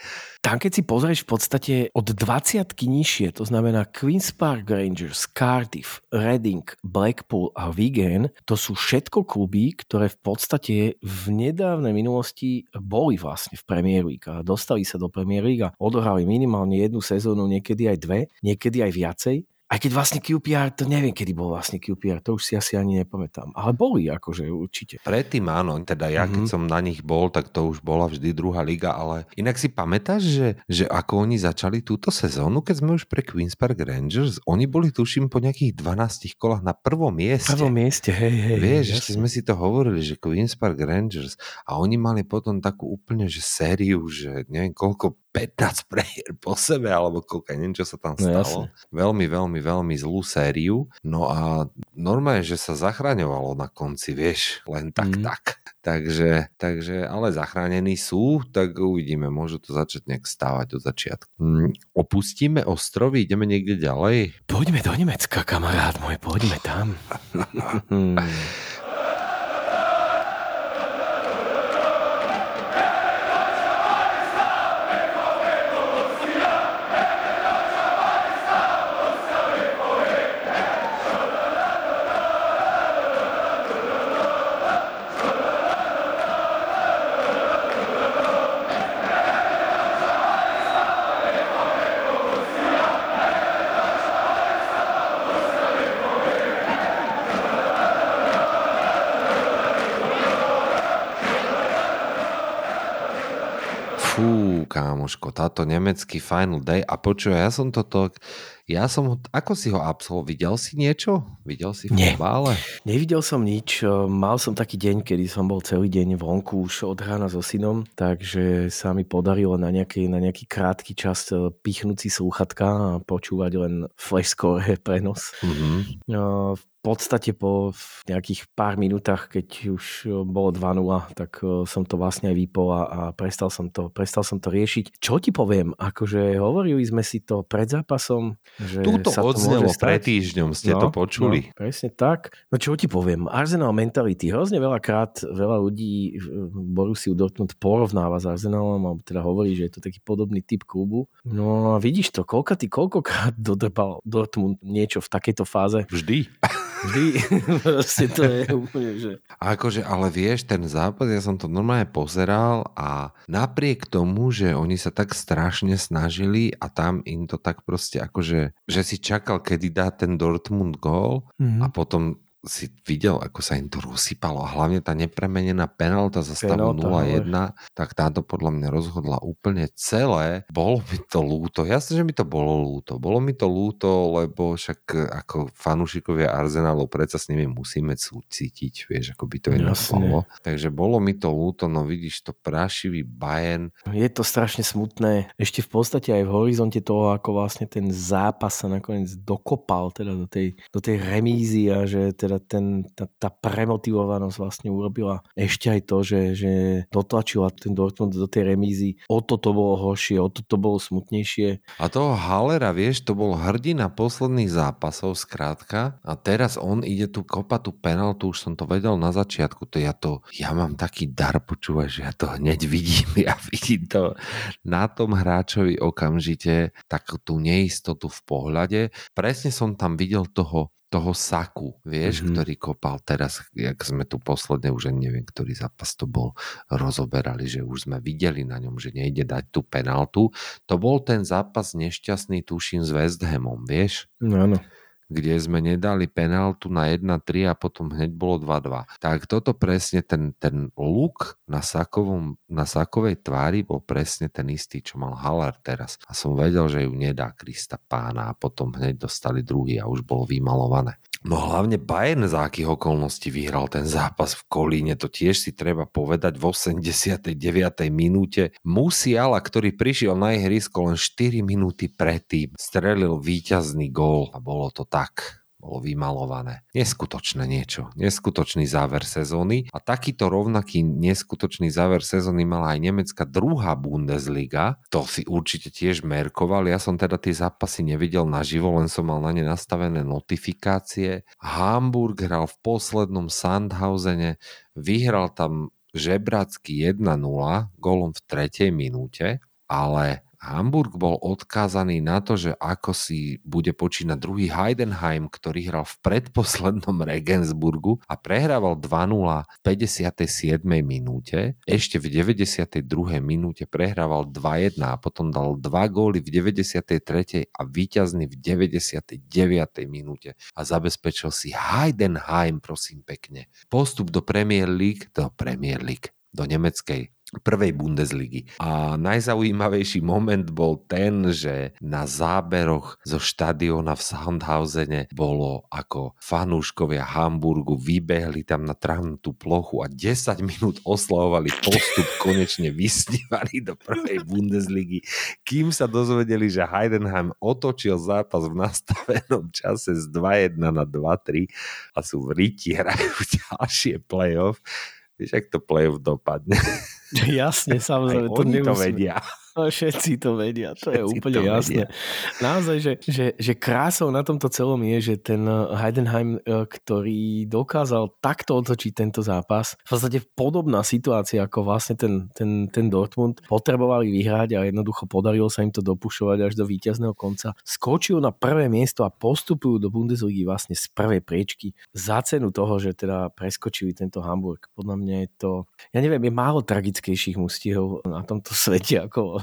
Speaker 2: Tam, keď si pozrieš v podstate od 20 nižšie, to znamená Queen's Park Rangers, Cardiff, Reading, Blackpool a Wigan, to sú všetko kluby, ktoré v podstate v nedávnej minulosti boli vlastne v Premier League a dostali sa do Premier League a odohrali minimálne jednu sezónu, niekedy aj dve, niekedy aj viacej aj keď vlastne QPR, to neviem, kedy bol vlastne QPR, to už si asi ani nepamätám. Ale boli akože určite.
Speaker 1: Predtým áno, teda ja keď mm-hmm. som na nich bol, tak to už bola vždy druhá liga, ale inak si pamätáš, že, že ako oni začali túto sezónu, keď sme už pre Queen's Park Rangers, oni boli tuším po nejakých 12 kolách na prvom mieste.
Speaker 2: Prvom mieste, hej, hej.
Speaker 1: Vieš, ešte sme si to hovorili, že Queen's Park Rangers a oni mali potom takú úplne, že sériu, že neviem koľko 15 prehier po sebe, alebo koľko, neviem, čo sa tam no stalo. No, veľmi, veľmi, veľmi zlú sériu. No a normálne, že sa zachraňovalo na konci, vieš, len tak, mm. tak. Takže, takže, ale zachránení sú, tak uvidíme, môžu to začať nejak stávať od začiatku. Mm, opustíme ostrovy, ideme niekde ďalej?
Speaker 2: Poďme do Nemecka, kamarát môj, poďme tam.
Speaker 1: kámoško, táto nemecký Final Day. A počuj, ja som toto, ja som, ako si ho absolvoval, videl si niečo? Videl si
Speaker 2: Nie, futbále? nevidel som nič, mal som taký deň, kedy som bol celý deň vonku už od rána so synom, takže sa mi podarilo na nejaký, na nejaký krátky čas e, pichnúť si slúchatka a počúvať len flash score prenos. Mm-hmm. podstate po nejakých pár minútach, keď už bolo 2-0, tak som to vlastne aj vypol a, a prestal, som to, prestal som to riešiť. Čo ti poviem, akože hovorili sme si to pred zápasom, že
Speaker 3: Túto odznelo pred týždňom, ste
Speaker 2: No,
Speaker 3: to počuli.
Speaker 2: No, presne tak. No čo ti poviem, Arsenal mentality. Hrozne veľakrát veľa ľudí Borussiu Dortmund porovnáva s Arsenalom, alebo teda hovorí, že je to taký podobný typ klubu. No a vidíš to, koľko ty koľkokrát dodrbal Dortmund niečo v takejto fáze.
Speaker 3: Vždy.
Speaker 2: Vždy. Proste to je úplne, že...
Speaker 1: Akože, ale vieš, ten zápas, ja som to normálne pozeral a napriek tomu, že oni sa tak strašne snažili a tam im to tak proste akože, že si čakal, kedy dá ten Dortmund gól
Speaker 2: Mhm.
Speaker 1: a potom si videl, ako sa im to rozsypalo a hlavne tá nepremenená penalta za stavu
Speaker 2: Penálta,
Speaker 1: 0-1, tak táto podľa mňa rozhodla úplne celé. Bolo mi to lúto, jasne, že mi to bolo lúto. Bolo mi to lúto, lebo však e, ako fanúšikovia Arsenalu predsa s nimi musíme súcitiť, vieš, ako by to
Speaker 2: Jasne.
Speaker 1: bolo. Takže bolo mi to lúto, no vidíš to prašivý Bayern,
Speaker 2: Je to strašne smutné. Ešte v podstate aj v horizonte toho, ako vlastne ten zápas sa nakoniec dokopal teda do tej, do tej remízy a že teda ten, tá, tá premotivovanosť vlastne urobila ešte aj to, že, že dotlačila ten Dortmund do tej remízy. O to to bolo horšie, o to to bolo smutnejšie.
Speaker 1: A toho Halera, vieš, to bol hrdina posledných zápasov, skrátka. A teraz on ide tu kopať tú penaltu, už som to vedel na začiatku. To ja to, ja mám taký dar, počúvaj, že ja to hneď vidím. Ja vidím to na tom hráčovi okamžite, takú tú neistotu v pohľade. Presne som tam videl toho toho Saku, vieš,
Speaker 2: Mhm.
Speaker 1: mm-hmm. ktorý kopal teraz, jak sme tu posledne, už neviem, ktorý zápas to bol, rozoberali, že už sme videli na ňom, že nejde dať tú penaltu. To bol ten zápas nešťastný, tuším, s West Hamom, vieš?
Speaker 2: No áno.
Speaker 1: Kde sme nedali penáltu na 1-3 a potom hneď bolo 2-2. Tak toto presne, ten, ten luk na, Sakovom, na Sakovej tvári bol presne ten istý, čo mal Haller teraz. A som vedel, že ju nedá Krista pána a potom hneď dostali druhý a už bolo vymalované. No hlavne Bayern za akých okolností vyhral ten zápas v Kolíne, to tiež si treba povedať v 89. minúte. Musiala, ktorý prišiel na ihrisko len 4 minúty predtým, strelil víťazný gól a bolo to tak bolo vymalované. Neskutočné niečo. Neskutočný záver sezóny a takýto rovnaký neskutočný záver sezóny mala aj nemecká druhá Bundesliga. To si určite tiež merkoval. Ja som teda tie zápasy nevidel naživo, len som mal na ne nastavené notifikácie. Hamburg hral v poslednom Sandhausene, vyhral tam žebracky 1-0 golom v tretej minúte, ale Hamburg bol odkázaný na to, že ako si bude počínať druhý Heidenheim, ktorý hral v predposlednom Regensburgu a prehrával 2-0 v 57. minúte. Ešte v 92. minúte prehrával 2-1 a potom dal 2 góly v 93. a víťazný v 99. minúte a zabezpečil si Heidenheim, prosím pekne. Postup do Premier League, do Premier League, do nemeckej prvej Bundesligy. A najzaujímavejší moment bol ten, že na záberoch zo štadiona v Sandhausene bolo ako fanúškovia Hamburgu vybehli tam na travnutú plochu a 10 minút oslavovali postup, konečne vysnívali do prvej Bundesligy, kým sa dozvedeli, že Heidenheim otočil zápas v nastavenom čase z 2-1 na 2-3 a sú v riti, hrajú ďalšie playoff. Vieš, ak to playoff dopadne?
Speaker 2: Jasne, samozrejme.
Speaker 1: Aj oni to
Speaker 2: nemusíme-
Speaker 1: vedia.
Speaker 2: No, všetci to vedia, to je
Speaker 1: Všetci
Speaker 2: úplne
Speaker 1: to
Speaker 2: jasné.
Speaker 1: vedia.
Speaker 2: Naozaj, že, že, že krásou na tomto celom je, že ten eh, Heidenheim, eh, ktorý dokázal takto otočiť tento zápas, v podstate podobná situácia ako vlastne ten, ten, ten Dortmund, potrebovali vyhrať a jednoducho podarilo sa im to dopušovať až do víťazného konca. Skočil na prvé miesto a postupujú do Bundesligy vlastne z prvej priečky za cenu toho, že teda preskočili tento Hamburg. Podľa mňa je to, ja neviem, je málo tragickejších mustiev na tomto svete ako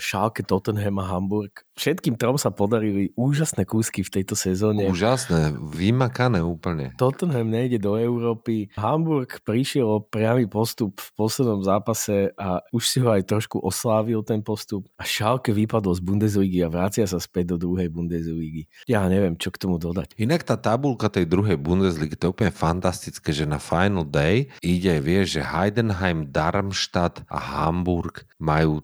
Speaker 2: Schalke, Tottenham a Hamburg. Všetkým trom sa podarili úžasné kúsky v tejto sezóne.
Speaker 1: Úžasné, vymakané úplne.
Speaker 2: Tottenham nejde do Európy. Hamburg prišiel o priamy postup v poslednom zápase a už si ho aj trošku oslávil ten postup. A Schalke vypadol z Bundesligy a vracia sa späť do druhej Bundesligy. Ja neviem, čo k tomu dodať.
Speaker 1: Inak tá tabulka tej druhej Bundesligy, to je úplne fantastické, že na Final Day ide, vieš, že Heidenheim, Darmstadt a Hamburg majú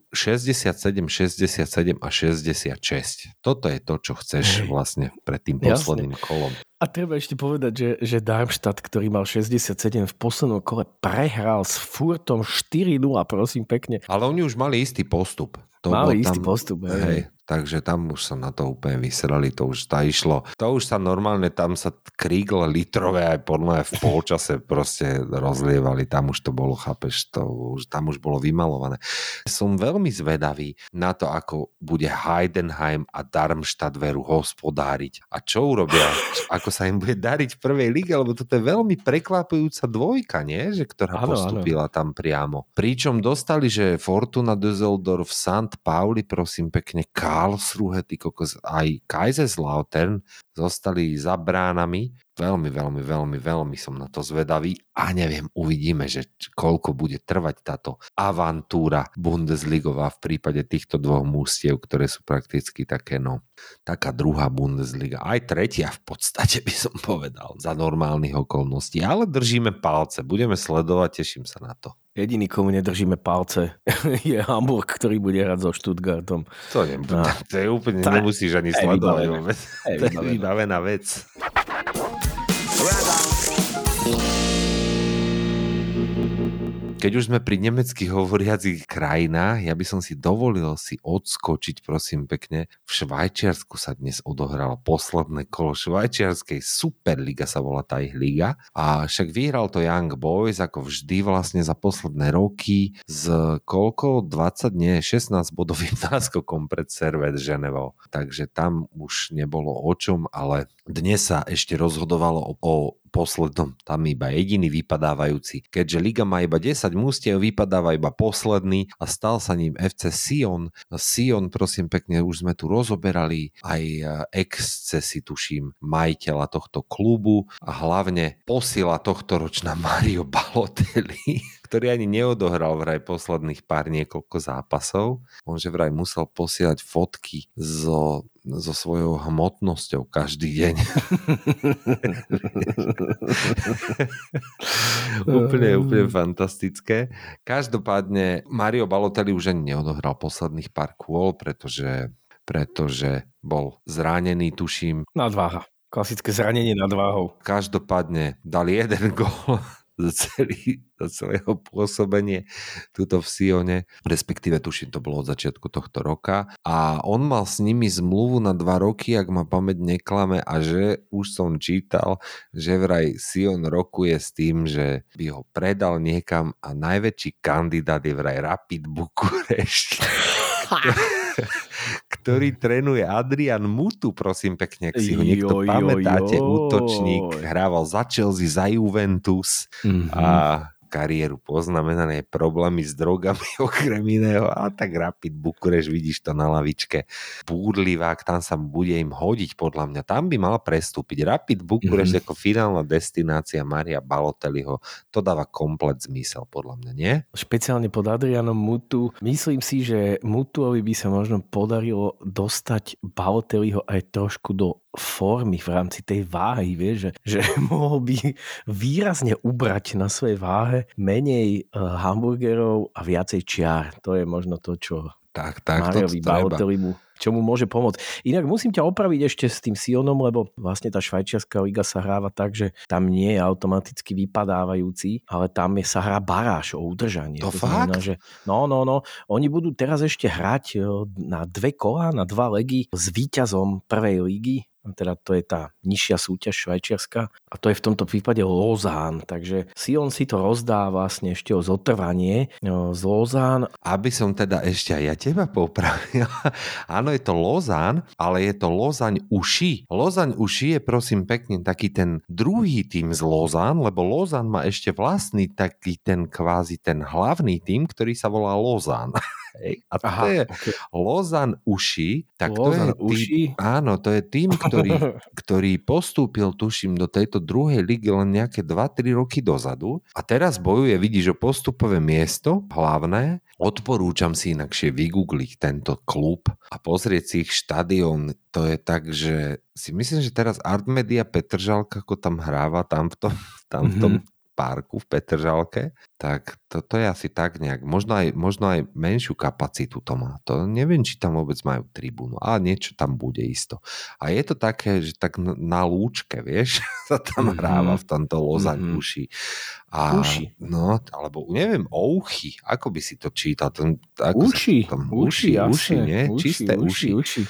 Speaker 1: 67, 67 a 66. Toto je to, čo chceš vlastne pred tým
Speaker 2: Jasne.
Speaker 1: posledným kolom.
Speaker 2: A treba ešte povedať, že, že Darmstadt, ktorý mal 67 v poslednom kole, prehral s Furtom 4-0, prosím pekne.
Speaker 1: Ale oni už mali istý postup. To
Speaker 2: Mali istý postup, hej.
Speaker 1: Hej, takže tam už sa na to úplne vysrali, to už tá išlo. To už sa normálne, tam sa krígle litrové aj podľa v polčase proste rozlievali, tam už to bolo, chápeš, to už, tam už bolo vymalované. Som veľmi zvedavý na to, ako bude Heidenheim a Darmstadt veru hospodáriť a čo urobia, ako sa im bude dariť v prvej lige, lebo toto je veľmi prekvapujúca dvojka, nie? Že, ktorá
Speaker 2: áno.
Speaker 1: postupila tam priamo. Pričom dostali, že Fortuna Düsseldorf, St. Pauli, prosím pekne, Karlsruhe, ty kokos, aj Kaiserslautern zostali za bránami. Veľmi, veľmi, veľmi, veľmi som na to zvedavý a neviem, uvidíme, že koľko bude trvať táto avantúra Bundesligová v prípade týchto dvoch mústiev, ktoré sú prakticky také, no, taká druhá Bundesliga. Aj tretia v podstate by som povedal za normálnych okolností, ale držíme palce, budeme sledovať, teším sa na to.
Speaker 2: Jediný, komu nedržíme palce, je Hamburg, ktorý bude hrať so Stuttgartom.
Speaker 1: To, ne,
Speaker 2: No.
Speaker 1: to je úplne,
Speaker 2: je-
Speaker 1: nemusíš ani sledovať.
Speaker 2: To je
Speaker 1: vybavená vec. Rather. Keď už sme pri nemeckých hovoriacich krajinách, ja by som si dovolil si odskočiť, prosím pekne. V Švajčiarsku sa dnes odohralo posledné kolo švajčiarskej Superliga sa volá tá ich liga. A však vyhral to Young Boys ako vždy vlastne za posledné roky s koľko? 20, nie, 16 bodovým náskokom pred Servet Ženevou. Takže tam už nebolo o čom, ale dnes sa ešte rozhodovalo o, o poslednom, tam iba jediný vypadávajúci. Keďže liga má iba 10 mústiev, vypadáva iba posledný a stal sa ním FC Sion. Sion, prosím pekne, už sme tu rozoberali aj e, excesy, tuším, majiteľa tohto klubu a hlavne posila tohto ročná Mario Balotelli, ktorý ani neodohral vraj posledných pár niekoľko zápasov. On že vraj musel posielať fotky zo, so svojou hmotnosťou každý deň. úplne, úplne fantastické. Každopádne Mario Balotelli už ani neodohral posledných pár kôl, pretože, pretože bol zranený, tuším.
Speaker 2: Nadváha. Klasické zranenie nad váhou.
Speaker 1: Každopádne dal jeden gól za, celý, za celého pôsobenie tuto v Sione, respektíve tuším, to bolo od začiatku tohto roka a on mal s nimi zmluvu na dva roky, ak ma pamäť neklame a že už som čítal, že vraj Sion rokuje s tým, že by ho predal niekam a najväčší kandidát je vraj Rapid Bukurešť. ktorý trénuje Adrian Mutu, prosím pekne, ak si ho niekto
Speaker 2: joj,
Speaker 1: pamätáte,
Speaker 2: joj.
Speaker 1: útočník, hrával za Chelsea, za Juventus
Speaker 2: Mhm.
Speaker 1: a kariéru poznamenané problémy s drogami okrem iného a tak Rapid Bukureš, vidíš to na lavičke. Búrlivák, tam sa bude im hodiť podľa mňa. Tam by mal prestúpiť. Rapid Bukureš
Speaker 2: Mhm.
Speaker 1: ako finálna destinácia Maria Balotelliho. To dáva komplet zmysel podľa mňa, nie?
Speaker 2: Špeciálne pod Adrianom Mutu. Myslím si, že Mutuovi by sa možno podarilo dostať Balotelliho aj trošku do formy v rámci tej váhy, vieš, že, že mohol by výrazne ubrať na svojej váhe menej uh, hamburgerov a viacej čiar. To je možno to, čo
Speaker 1: Tak, tak, to
Speaker 2: Mariovi. Balotellimu, čo mu môže pomôcť. Inak musím ťa opraviť ešte s tým Sionom, lebo vlastne tá švajčiarská liga sa hráva tak, že tam nie je automaticky vypadávajúci, ale tam je, sa hrá baráž o udržanie.
Speaker 1: To
Speaker 2: znamená,
Speaker 1: fakt?
Speaker 2: že no, no, no. Oni budú teraz ešte hrať e, na dve kola, na dva legy s víťazom prvej ligy teda to je tá nižšia súťaž švajčiarska a to je v tomto prípade Lozán, takže Sion si to rozdá vlastne ešte o zotrvanie z Lozán
Speaker 1: Aby som teda ešte aj ja teba popravil. Áno, je to Lozán, ale je to Lozaň Uši. Lozaň Uši je prosím pekne taký ten druhý tým z Lozán, lebo Lozán má ešte vlastný taký ten kvázi ten hlavný tým, ktorý sa volá Lozán. Hej. A to
Speaker 2: Aha,
Speaker 1: je
Speaker 2: okay.
Speaker 1: Lozan Uši, tak
Speaker 2: Lozan
Speaker 1: to je
Speaker 2: Uši?
Speaker 1: tým, áno, to je tým, ktorý, ktorý postúpil, tuším, do tejto druhej ligy len nejaké 2-3 roky dozadu a teraz bojuje, vidíš, o postupové miesto, hlavné. Odporúčam si inakšie vygoogliť tento klub a pozrieť si ich štadión. To je tak, že si myslím, že teraz Artmedia Petržalka, ako tam hráva, tam v tom, tam v tom parku v Petržalke, tak to, to je asi tak nejak. Možno aj, možno aj menšiu kapacitu to má. To neviem, či tam vôbec majú tribúnu, ale niečo tam bude isto. A je to také, že tak na lúčke, vieš, sa tam mm-hmm. hráva v tomto Lozaň mm-hmm. uši. A,
Speaker 2: uši.
Speaker 1: No, alebo neviem, ouchy, ako by si to čítal? Ten, ako
Speaker 2: uši,
Speaker 1: tam,
Speaker 2: uši,
Speaker 1: uši, uši, nie?
Speaker 2: Uši,
Speaker 1: Čisté uši.
Speaker 2: uši. Uši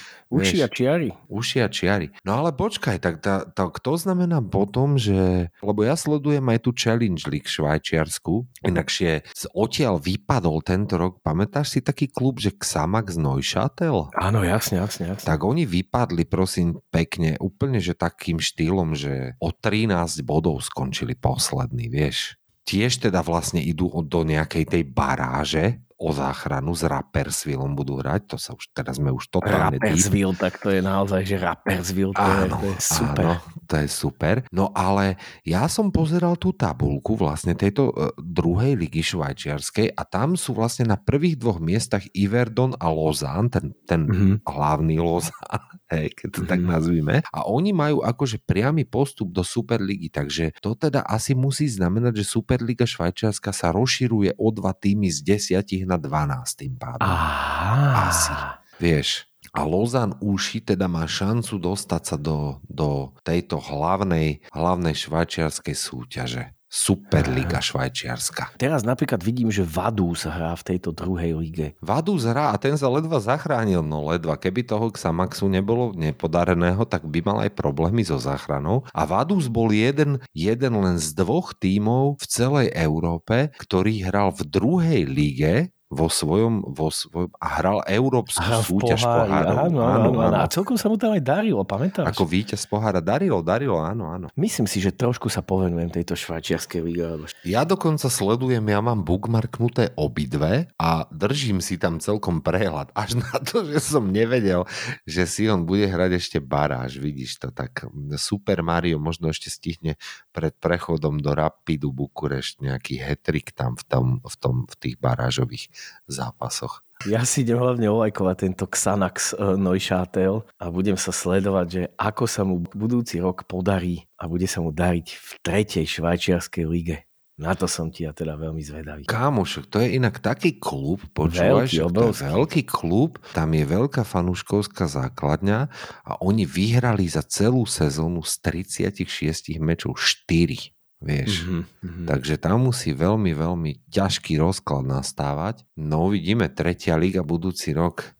Speaker 2: a čiary.
Speaker 1: Uši a čiary. No ale počkaj, tak tá, tá, to znamená potom, že... Lebo ja sledujem aj tú Challenge League švajčiarsku, inakšie odtiaľ vypadol tento rok, pamätáš si taký klub, že Xamax Neuchâtel?
Speaker 2: Áno, jasne, jasne, jasne.
Speaker 1: Tak oni vypadli, prosím, pekne, úplne, že takým štýlom, že o 13 bodov skončili poslední, vieš tiež teda vlastne idú do nejakej tej baráže o záchranu s Rappersvillom budú hrať, to sa už, teraz sme už totálne...
Speaker 2: Rappersville, tak to je naozaj, že Rappersville, to, áno, je, to je super.
Speaker 1: Áno, to je super. No ale ja som pozeral tú tabulku vlastne tejto uh, druhej ligy švajčiarskej a tam sú vlastne na prvých dvoch miestach Iverdon a Lozán, ten, ten mm-hmm. hlavný Lozán, hej, keď to mm-hmm. tak mhm. nazvime. A oni majú akože priamy postup do Superligy, takže to teda asi musí znamenať, že Superliga švajčiarska sa rozširuje o dva týmy z desiatich na 12 tým pádom.
Speaker 2: Aha.
Speaker 1: Asi. Vieš. A Lozan Uši teda má šancu dostať sa do, do tejto hlavnej, hlavnej švajčiarskej súťaže. Superliga švajčiarska.
Speaker 2: Teraz napríklad vidím, že Vadús hrá v tejto druhej lige.
Speaker 1: Vadús hrá a ten sa ledva zachránil, no ledva. Keby toho Xamaxu nebolo nepodareného, tak by mal aj problémy so záchranou. A Vadús bol jeden, jeden len z dvoch tímov v celej Európe, ktorý hral v druhej lige vo svojom, vo svojom a hral európsku hral súťaž pohári, pohárov.
Speaker 2: Áno, áno, áno, áno. A celkom sa mu tam aj darilo, pamätáš?
Speaker 1: Ako víťaz pohára darilo, darilo, áno, áno.
Speaker 2: Myslím si, že trošku sa povenujem tejto švajčiarskej lige.
Speaker 1: Ja dokonca sledujem, ja mám bookmarknuté obidve a držím si tam celkom prehľad. Až na to, že som nevedel, že si on bude hrať ešte baráž, vidíš to. Tak Super Mario možno ešte stihne pred prechodom do Rapidu Bukurešť nejaký hetrik tam v, tom, v, tom, v tých barážových zápasoch.
Speaker 2: Ja si idem hlavne olajkovať tento Xanax e, Neuchâtel a budem sa sledovať, že ako sa mu budúci rok podarí a bude sa mu dariť v tretej švajčiarskej lige. Na to som ti ja teda veľmi zvedavý.
Speaker 1: Kámoš, to je inak taký klub, počúvaš, veľký, to je veľký klub, tam je veľká fanúškovská základňa a oni vyhrali za celú sezónu z 36 mečov 4. Vieš. Mm-hmm. Takže tam musí veľmi, veľmi ťažký rozklad nastávať. No uvidíme, tretia liga budúci rok.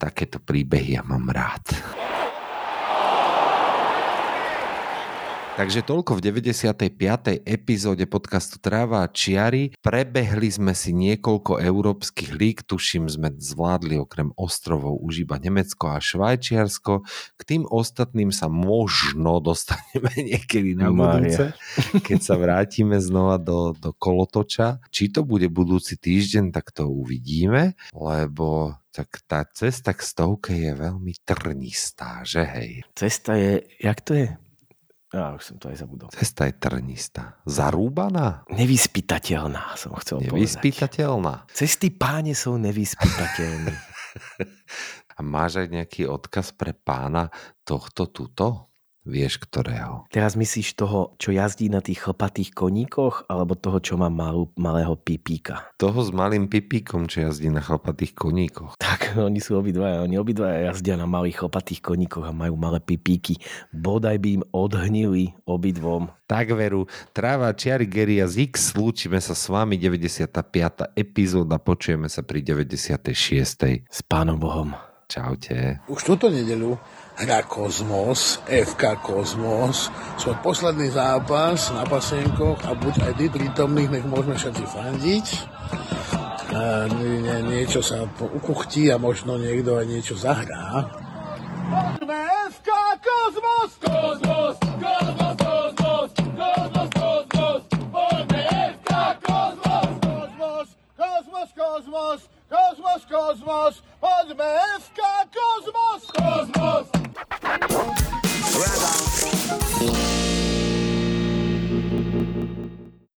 Speaker 1: Takéto príbehy ja mám rád. Takže toľko v 95. epizóde podcastu Tráva a čiary. Prebehli sme si niekoľko európskych líg, tuším sme zvládli okrem ostrovov už iba Nemecko a Švajčiarsko. K tým ostatným sa možno dostaneme niekedy na budúce, keď sa vrátime znova do, do kolotoča. Či to bude budúci týždeň, tak to uvidíme, lebo tak tá cesta k stovke je veľmi trnistá, že hej?
Speaker 2: Cesta je, jak to je? Ja už som to aj zabudol.
Speaker 1: Cesta je trnistá. Zarúbaná?
Speaker 2: Nevyspytateľná, som chcel
Speaker 1: Nevyspytateľná.
Speaker 2: povedať. Cesty páne sú nevyspytateľné.
Speaker 1: A máš aj nejaký odkaz pre pána tohto tuto? Vieš ktorého?
Speaker 2: Teraz myslíš toho, čo jazdí na tých chlpatých koníkoch, alebo toho, čo má malú, malého pipíka?
Speaker 1: Toho s malým pipíkom, čo jazdí na chlpatých koníkoch.
Speaker 2: Tak, oni sú obidvaja. Oni obidvaja jazdia na malých chlpatých koníkoch a majú malé pipíky. Bodaj by im odhnili obidvom.
Speaker 1: Tak veru, tráva Čiary Geria z X, lúčime sa s vami 95. epizóda, počujeme sa pri 96.
Speaker 2: S pánom Bohom.
Speaker 1: Čaute.
Speaker 4: Už túto nedelu hrá Kozmos, FK Kozmos, svoj posledný zápas na pasienkoch a buď aj tí prítomných, nech môžeme všetci fandiť. A nie, niečo sa ukuchtí a možno niekto aj niečo zahrá. FK Kozmos! Kozmos! Kozmos! Kozmos! Kozmos! Kozmos! Cosmos, FK